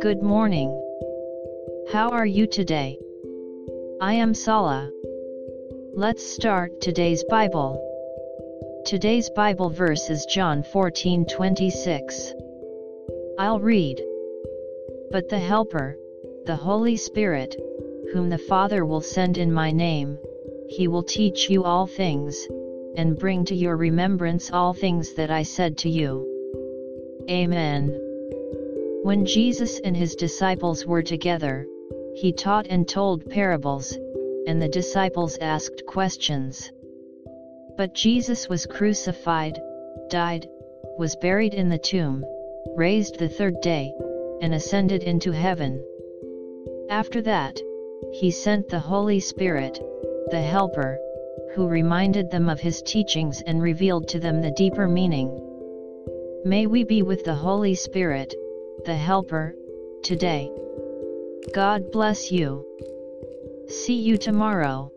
Good morning. How are you today? I am Sala. Let's start today's Bible. Today's Bible verse is John 14:26. I'll read. But the Helper, the Holy Spirit, whom the Father will send in my name, he will teach you all things, and bring to your remembrance all things that I said to you. Amen. When Jesus and his disciples were together, he taught and told parables, and the disciples asked questions. But Jesus was crucified, died, was buried in the tomb, raised the third day, and ascended into heaven. After that, he sent the Holy Spirit, the Helper, who reminded them of his teachings and revealed to them the deeper meaning. May we be with the Holy Spirit, the Helper, today. God bless you. See you tomorrow.